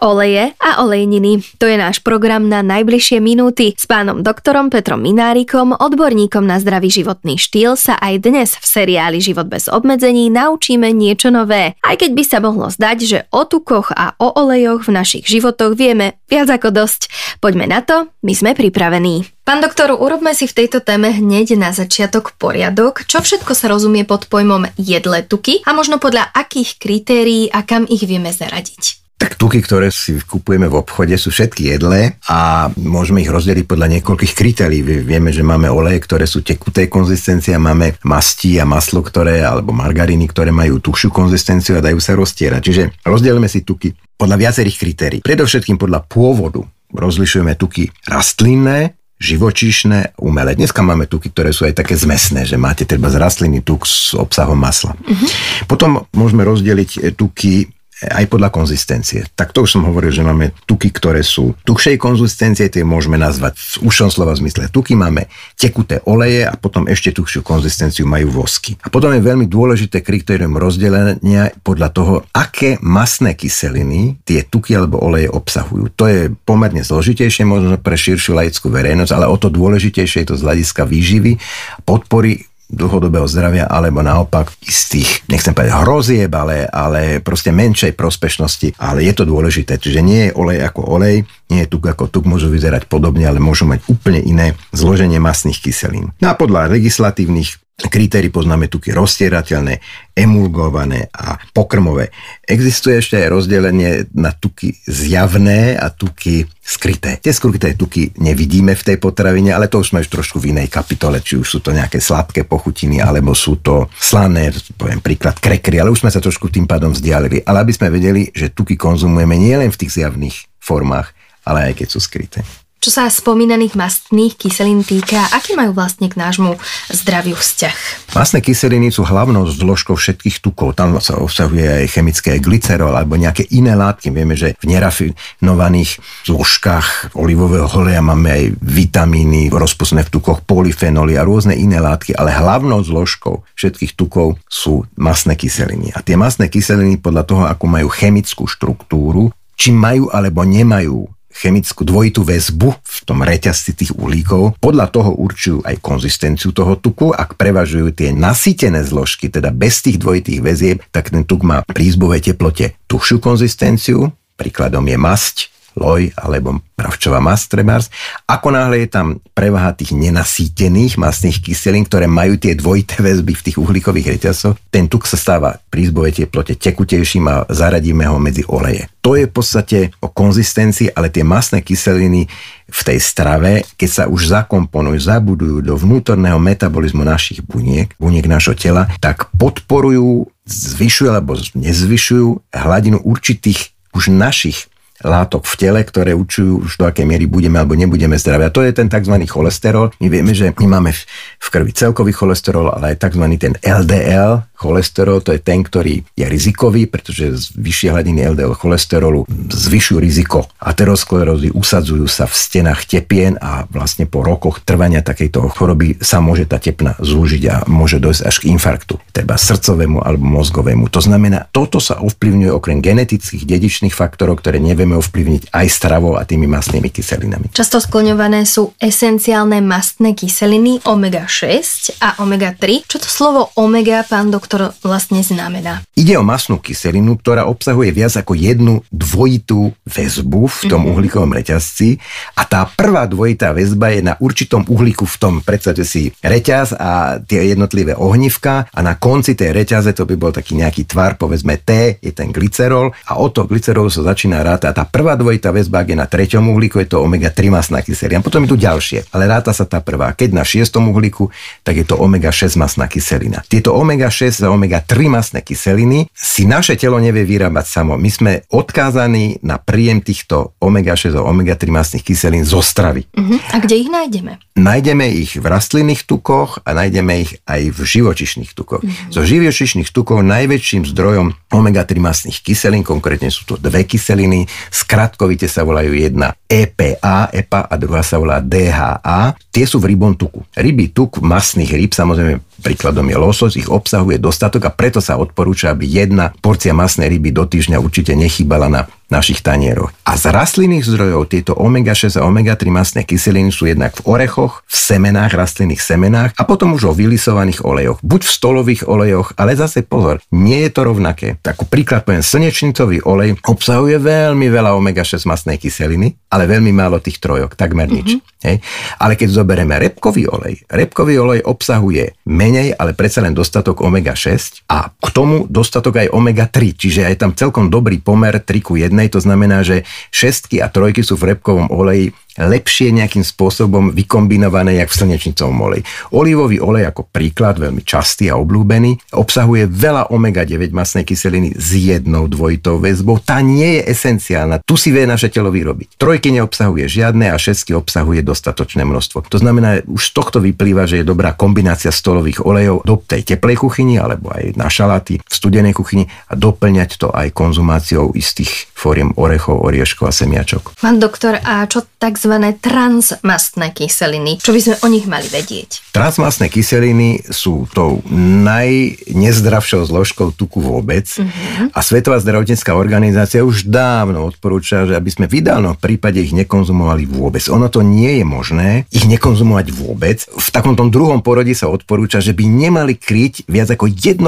oleje a olejniny. To je náš program na najbližšie minúty. S pánom doktorom Petrom Minárikom, odborníkom na zdravý životný štýl, sa aj dnes v seriáli Život bez obmedzení naučíme niečo nové. Aj keď by sa mohlo zdať, že o tukoch a o olejoch v našich životoch vieme viac ako dosť. Poďme na to, my sme pripravení. Pán doktor, urobme si v tejto téme hneď na začiatok poriadok, čo všetko sa rozumie pod pojmom jedle tuky a možno podľa akých kritérií a kam ich vieme zaradiť. Tak tuky, ktoré si kupujeme v obchode, sú všetky jedlé a môžeme ich rozdeliť podľa niekoľkých kritérií. Vieme, že máme oleje, ktoré sú tekutej konzistencie, a máme masti a maslo, ktoré, alebo margariny, ktoré majú tušiu konzistenciu a dajú sa roztierať. Čiže rozdelíme si tuky podľa viacerých kritérií. Predovšetkým podľa pôvodu rozlišujeme tuky rastlinné, živočíšne, umelé. Dneska máme tuky, ktoré sú aj také zmesné, že máte treba z rastliny tuk s obsahom masla. Uh-huh. Potom môžeme rozdeliť tuky aj podľa konzistencie. Tak to už som hovoril, že máme tuky, ktoré sú tuhšej konzistencie, tie môžeme nazvať v ušom slova zmysle tuky, máme tekuté oleje a potom ešte tuhšiu konzistenciu majú vosky. A potom je veľmi dôležité kritérium rozdelenia podľa toho, aké masné kyseliny tie tuky alebo oleje obsahujú. To je pomerne zložitejšie možno pre širšiu laickú verejnosť, ale o to dôležitejšie je to z hľadiska výživy, podpory dlhodobého zdravia, alebo naopak istých, nechcem povedať hrozieb, ale, ale proste menšej prospešnosti, ale je to dôležité. Čiže nie je olej ako olej, nie je tuk ako tuk, môžu vyzerať podobne, ale môžu mať úplne iné zloženie masných kyselín. No a podľa legislatívnych kritérií poznáme tuky roztierateľné, emulgované a pokrmové. Existuje ešte aj rozdelenie na tuky zjavné a tuky skryté. Tie skryté tuky nevidíme v tej potravine, ale to už sme už trošku v inej kapitole, či už sú to nejaké sladké pochutiny, alebo sú to slané, poviem príklad, krekry, ale už sme sa trošku tým pádom vzdialili. Ale aby sme vedeli, že tuky konzumujeme nielen v tých zjavných formách, ale aj keď sú skryté. Čo sa spomínaných mastných kyselín týka, aký majú vlastne k nášmu zdraviu vzťah? Mastné kyseliny sú hlavnou zložkou všetkých tukov. Tam sa obsahuje aj chemické glycerol alebo nejaké iné látky. Vieme, že v nerafinovaných zložkách olivového oleja máme aj vitamíny, rozpustné v tukoch polyfenoly a rôzne iné látky, ale hlavnou zložkou všetkých tukov sú mastné kyseliny. A tie mastné kyseliny podľa toho, ako majú chemickú štruktúru, či majú alebo nemajú chemickú dvojitú väzbu v tom reťazci tých uhlíkov. Podľa toho určujú aj konzistenciu toho tuku. Ak prevažujú tie nasýtené zložky, teda bez tých dvojitých väzieb, tak ten tuk má pri teplote tuhšiu konzistenciu, príkladom je masť, loj alebo pravčová mast trebárs. Ako náhle je tam prevaha tých nenasýtených masných kyselín, ktoré majú tie dvojité väzby v tých uhlíkových reťazoch, ten tuk sa stáva pri izbovej teplote tekutejším a zaradíme ho medzi oleje. To je v podstate o konzistencii, ale tie masné kyseliny v tej strave, keď sa už zakomponujú, zabudujú do vnútorného metabolizmu našich buniek, buniek našho tela, tak podporujú, zvyšujú alebo nezvyšujú hladinu určitých už našich látok v tele, ktoré učujú už do akej miery budeme alebo nebudeme zdraví. A to je ten tzv. cholesterol. My vieme, že my máme v krvi celkový cholesterol, ale aj tzv. ten LDL, cholesterol, to je ten, ktorý je rizikový, pretože vyššie hladiny LDL cholesterolu zvyšujú riziko aterosklerózy, usadzujú sa v stenách tepien a vlastne po rokoch trvania takejto choroby sa môže tá tepna zúžiť a môže dojsť až k infarktu, teda srdcovému alebo mozgovému. To znamená, toto sa ovplyvňuje okrem genetických dedičných faktorov, ktoré nevieme ovplyvniť aj stravou a tými mastnými kyselinami. Často skloňované sú esenciálne mastné kyseliny omega-6 a omega-3. Čo to slovo omega, pán doktor, doktor vlastne znamená? Ide o masnú kyselinu, ktorá obsahuje viac ako jednu dvojitú väzbu v tom mm-hmm. uhlíkovom reťazci a tá prvá dvojitá väzba je na určitom uhlíku v tom, predstavte si reťaz a tie jednotlivé ohnívka a na konci tej reťaze to by bol taký nejaký tvar, povedzme T je ten glycerol a od toho glycerolu sa začína rátať. Tá prvá dvojitá väzba, ak je na treťom uhlíku, je to omega-3 masná kyselina. Potom tu ďalšie, ale ráta sa tá prvá. Keď na šiestom uhlíku, tak je to omega-6 masná kyselina. Tieto omega-6 6 a omega-3 masné kyseliny si naše telo nevie vyrábať samo. My sme odkázaní na príjem týchto omega-6 a omega-3 masných kyselín zo stravy. Uh-huh. A kde ich nájdeme? Nájdeme ich v rastlinných tukoch a nájdeme ich aj v živočišných tukoch. Uh-huh. Zo živočišných tukov najväčším zdrojom omega-3 masných kyselín, konkrétne sú to dve kyseliny, skratkovite sa volajú jedna EPA, EPA a druhá sa volá DHA. Tie sú v rybom tuku. Rybý tuk masných ryb, samozrejme príkladom je losos, ich obsahuje dostatok a preto sa odporúča, aby jedna porcia masnej ryby do týždňa určite nechýbala na našich tanieroch. A z rastlinných zdrojov tieto omega-6 a omega-3 masné kyseliny sú jednak v orechoch, v semenách, rastlinných semenách a potom už o vylisovaných olejoch. Buď v stolových olejoch, ale zase pozor, nie je to rovnaké. Takú príklad poviem, slnečnicový olej obsahuje veľmi veľa omega-6 masnej kyseliny, ale veľmi málo tých trojok, takmer nič. Mm-hmm. Hej? Ale keď zoberieme repkový olej, repkový olej obsahuje menej, ale predsa len dostatok omega-6 a k tomu dostatok aj omega-3, čiže aj tam celkom dobrý pomer 3 ku 1 jednej, to znamená, že šestky a trojky sú v repkovom oleji lepšie nejakým spôsobom vykombinované, jak v slnečnicovom oleji. Olivový olej ako príklad, veľmi častý a obľúbený, obsahuje veľa omega-9 masnej kyseliny s jednou dvojitou väzbou. Tá nie je esenciálna, tu si vie naše telo vyrobiť. Trojky neobsahuje žiadne a šestky obsahuje dostatočné množstvo. To znamená, už z tohto vyplýva, že je dobrá kombinácia stolových olejov do tej teplej kuchyni alebo aj na šalaty v studenej kuchyni a doplňať to aj konzumáciou istých fóriem orechov, orieškov a semiačok. Pán doktor, a čo tzv. Transmastné kyseliny? Čo by sme o nich mali vedieť? Transmastné kyseliny sú tou najnezdravšou zložkou tuku vôbec uh-huh. a Svetová zdravotnícká organizácia už dávno odporúča, že aby sme v ideálnom prípade ich nekonzumovali vôbec. Ono to nie je možné ich nekonzumovať vôbec. V takom tom druhom porodí sa odporúča, že by nemali kryť viac ako 1%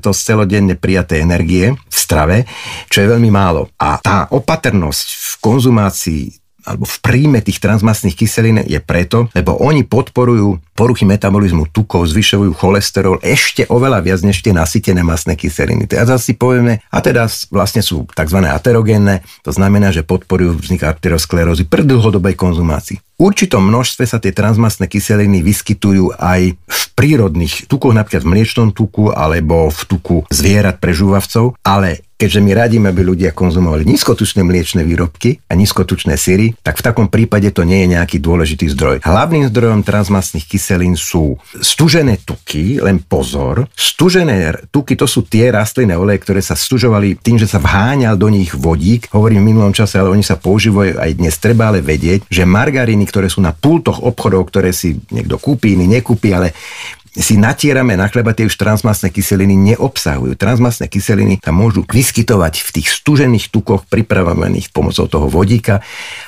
z celodenne prijatej energie v strave, čo je veľmi málo. A tá opatrnosť v konzumácii alebo v príjme tých transmastných kyselín je preto, lebo oni podporujú poruchy metabolizmu tukov, zvyšujú cholesterol ešte oveľa viac než tie nasytené masné kyseliny. Teraz si povieme, a teda vlastne sú tzv. aterogénne, to znamená, že podporujú vznik arteriosklerózy pri dlhodobej konzumácii. V určitom množstve sa tie transmastné kyseliny vyskytujú aj v prírodných tukoch, napríklad v mliečnom tuku alebo v tuku zvierat pre žúvavcov, ale keďže my radíme, aby ľudia konzumovali nízkotučné mliečne výrobky a nízkotučné syry, tak v takom prípade to nie je nejaký dôležitý zdroj. Hlavným zdrojom transmastných kyselín sú stužené tuky, len pozor, stužené tuky to sú tie rastlinné oleje, ktoré sa stužovali tým, že sa vháňal do nich vodík. Hovorím v minulom čase, ale oni sa používajú aj dnes. Treba ale vedieť, že margariny, ktoré sú na pultoch obchodov, ktoré si niekto kúpi, iný nekúpi, ale si natierame na chleba, tie už transmasné kyseliny neobsahujú. Transmasné kyseliny tam môžu vyskytovať v tých stužených tukoch pripravovaných pomocou toho vodíka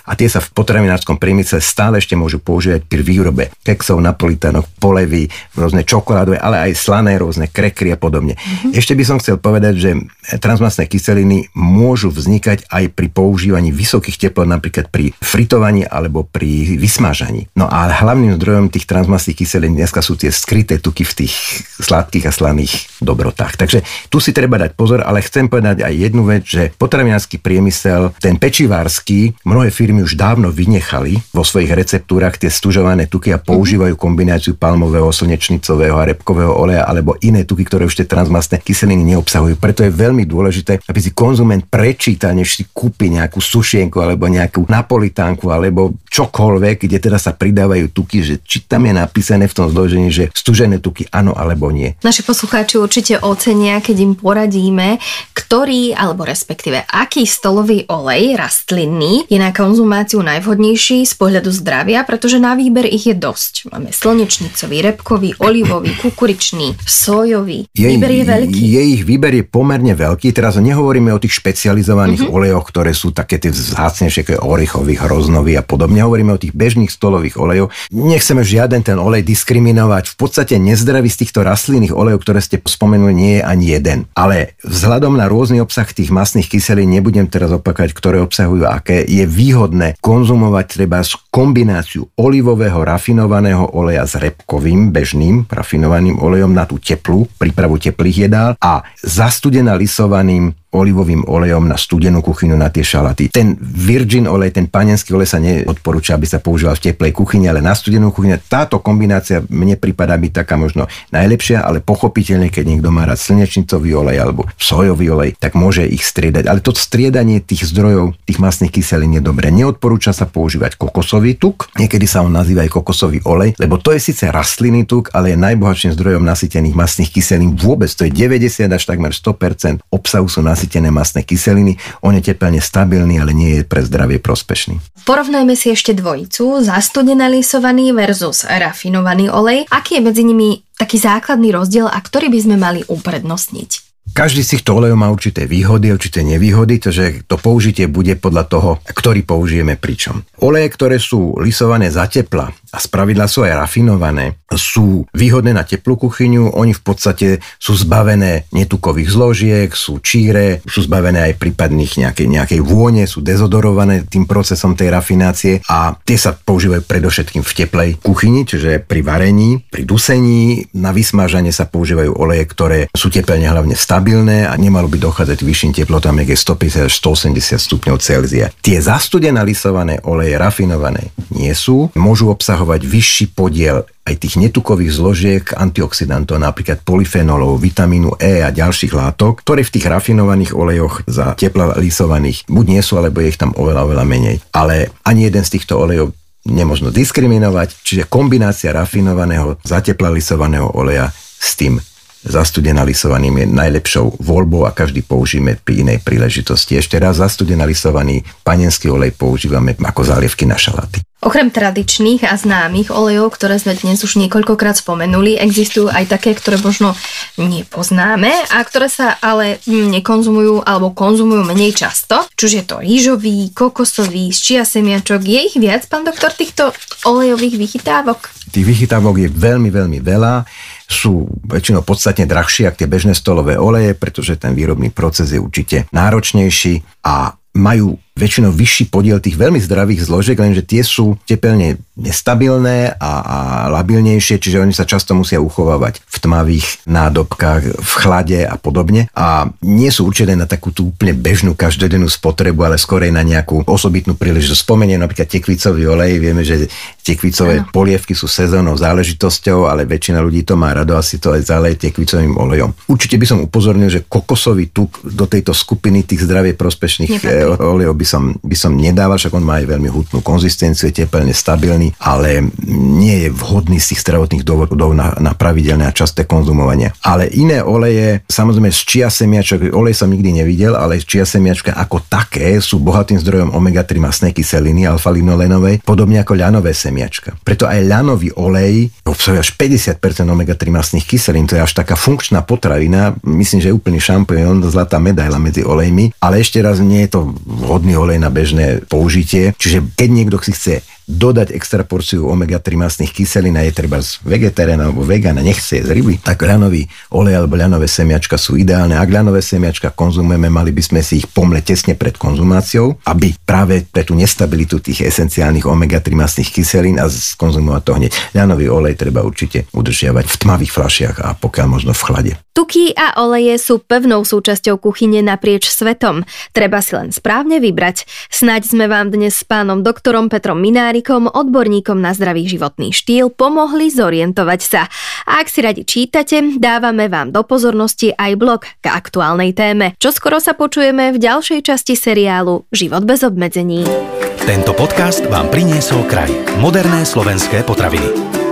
a tie sa v potravinárskom priemysle stále ešte môžu používať pri výrobe keksov, napolitánok, polevy, rôzne čokoládové, ale aj slané, rôzne krekry a podobne. Mm-hmm. Ešte by som chcel povedať, že transmasné kyseliny môžu vznikať aj pri používaní vysokých teplot, napríklad pri fritovaní alebo pri vysmážaní. No a hlavným zdrojom tých transmasných kyselín dneska sú tie skryté tie tuky v tých sladkých a slaných dobrotách. Takže tu si treba dať pozor, ale chcem povedať aj jednu vec, že potravinársky priemysel, ten pečivársky, mnohé firmy už dávno vynechali vo svojich receptúrach tie stužované tuky a používajú kombináciu palmového, slnečnicového a repkového oleja alebo iné tuky, ktoré už tie transmastné kyseliny neobsahujú. Preto je veľmi dôležité, aby si konzument prečítal, než si kúpi nejakú sušienku alebo nejakú napolitánku alebo čokoľvek, kde teda sa pridávajú tuky, že či tam je napísané v tom zložení, že stužené stužené tuky áno alebo nie. Naši poslucháči určite ocenia, keď im poradíme, ktorý alebo respektíve aký stolový olej rastlinný je na konzumáciu najvhodnejší z pohľadu zdravia, pretože na výber ich je dosť. Máme slnečnicový, repkový, olivový, kukuričný, sojový. Je, výber je veľký. Je ich výber je pomerne veľký. Teraz nehovoríme o tých špecializovaných mm-hmm. olejoch, ktoré sú také tie vzácnejšie, ako orechový, hroznový a podobne. Hovoríme o tých bežných stolových olejov. Nechceme žiaden ten olej diskriminovať. V podstate podstate nezdravý z týchto rastlinných olejov, ktoré ste spomenuli, nie je ani jeden. Ale vzhľadom na rôzny obsah tých masných kyselín, nebudem teraz opakovať, ktoré obsahujú aké, je výhodné konzumovať treba kombináciu olivového rafinovaného oleja s repkovým bežným rafinovaným olejom na tú teplú, prípravu teplých jedál a zastudená lisovaným olivovým olejom na studenú kuchyňu na tie šalaty. Ten virgin olej, ten panenský olej sa neodporúča, aby sa používal v teplej kuchyni, ale na studenú kuchyňu. Táto kombinácia mne prípada byť taká možno najlepšia, ale pochopiteľne, keď niekto má rád slnečnicový olej alebo sojový olej, tak môže ich striedať. Ale to striedanie tých zdrojov, tých masných kyselín je dobre. Neodporúča sa používať kokosový tuk, niekedy sa on nazýva aj kokosový olej, lebo to je síce rastlinný tuk, ale je najbohatším zdrojom nasýtených masných kyselín vôbec. To je 90 až takmer 100% obsahu sú nasýtené masné kyseliny. On je teplne stabilný, ale nie je pre zdravie prospešný. Porovnajme si ešte dvojicu, zastudená lisovaný versus rafinovaný olej. Aký je medzi nimi taký základný rozdiel a ktorý by sme mali uprednostniť? Každý z týchto olejov má určité výhody, určité nevýhody, takže to použitie bude podľa toho, ktorý použijeme pričom. Oleje, ktoré sú lisované za tepla a spravidla sú aj rafinované, sú výhodné na teplú kuchyňu, oni v podstate sú zbavené netukových zložiek, sú číre, sú zbavené aj prípadných nejakej, nejakej vône, sú dezodorované tým procesom tej rafinácie a tie sa používajú predovšetkým v teplej kuchyni, čiže pri varení, pri dusení, na vysmážanie sa používajú oleje, ktoré sú teplne hlavne stabilné a nemalo by dochádzať k vyšším teplotám, je 150 až 180 stupňov Celzia. Tie zastudené lisované oleje rafinované nie sú, môžu obsahovať obsahovať vyšší podiel aj tých netukových zložiek antioxidantov, napríklad polyfenolov, vitamínu E a ďalších látok, ktoré v tých rafinovaných olejoch za tepla lisovaných buď nie sú, alebo je ich tam oveľa, oveľa menej. Ale ani jeden z týchto olejov nemožno diskriminovať, čiže kombinácia rafinovaného, zatepla lisovaného oleja s tým zastudená lisovaným je najlepšou voľbou a každý použijeme pri inej príležitosti. Ešte raz zastudená lisovaný panenský olej používame ako zálievky na šalaty. Okrem tradičných a známych olejov, ktoré sme dnes už niekoľkokrát spomenuli, existujú aj také, ktoré možno nepoznáme a ktoré sa ale nekonzumujú alebo konzumujú menej často. Čiže je to rýžový, kokosový, z čia semiačok. Je ich viac, pán doktor, týchto olejových vychytávok? Tých vychytávok je veľmi, veľmi veľa. Sú väčšinou podstatne drahšie ako tie bežné stolové oleje, pretože ten výrobný proces je určite náročnejší a majú väčšinou vyšší podiel tých veľmi zdravých zložiek, lenže tie sú tepelne nestabilné a, a labilnejšie, čiže oni sa často musia uchovávať v tmavých nádobkách, v chlade a podobne. A nie sú určené na takú tú úplne bežnú každodennú spotrebu, ale skorej na nejakú osobitnú príležitosť. Spomeniem napríklad tekvicový olej, vieme, že tekvicové ano. polievky sú sezónou záležitosťou, ale väčšina ľudí to má rado, asi to aj zaleje tekvicovým olejom. Určite by som upozornil, že kokosový tuk do tejto skupiny tých zdravie prospešných Nepatrí. olejov by som, by som nedával, však on má aj veľmi hutnú konzistenciu, je teplne stabilný ale nie je vhodný z tých zdravotných dôvodov na, na pravidelné a časté konzumovanie. Ale iné oleje, samozrejme z čia semiačok, olej som nikdy nevidel, ale čia semiačka ako také sú bohatým zdrojom omega-3 masnej kyseliny alfa-linolenovej, podobne ako ľanové semiačka. Preto aj ľanový olej obsahuje až 50% omega-3 masných kyselín, to je až taká funkčná potravina, myslím, že je úplný šampión, zlatá medaila medzi olejmi, ale ešte raz nie je to vhodný olej na bežné použitie, čiže keď niekto si chce dodať extra porciu omega-3 masných kyselín a je treba z vegetariána alebo vegana, nechce jesť ryby, tak ľanový olej alebo ľanové semiačka sú ideálne. Ak ľanové semiačka konzumujeme, mali by sme si ich pomle tesne pred konzumáciou, aby práve pre tú nestabilitu tých esenciálnych omega-3 masných kyselín a skonzumovať to hneď. Ľanový olej treba určite udržiavať v tmavých fľašiach a pokiaľ možno v chlade. Tuky a oleje sú pevnou súčasťou kuchyne naprieč svetom. Treba si len správne vybrať. Snaď sme vám dnes s pánom doktorom Petrom Minárikom, odborníkom na zdravý životný štýl, pomohli zorientovať sa. A ak si radi čítate, dávame vám do pozornosti aj blog k aktuálnej téme. Čo skoro sa počujeme v ďalšej časti seriálu Život bez obmedzení. Tento podcast vám priniesol kraj. Moderné slovenské potraviny.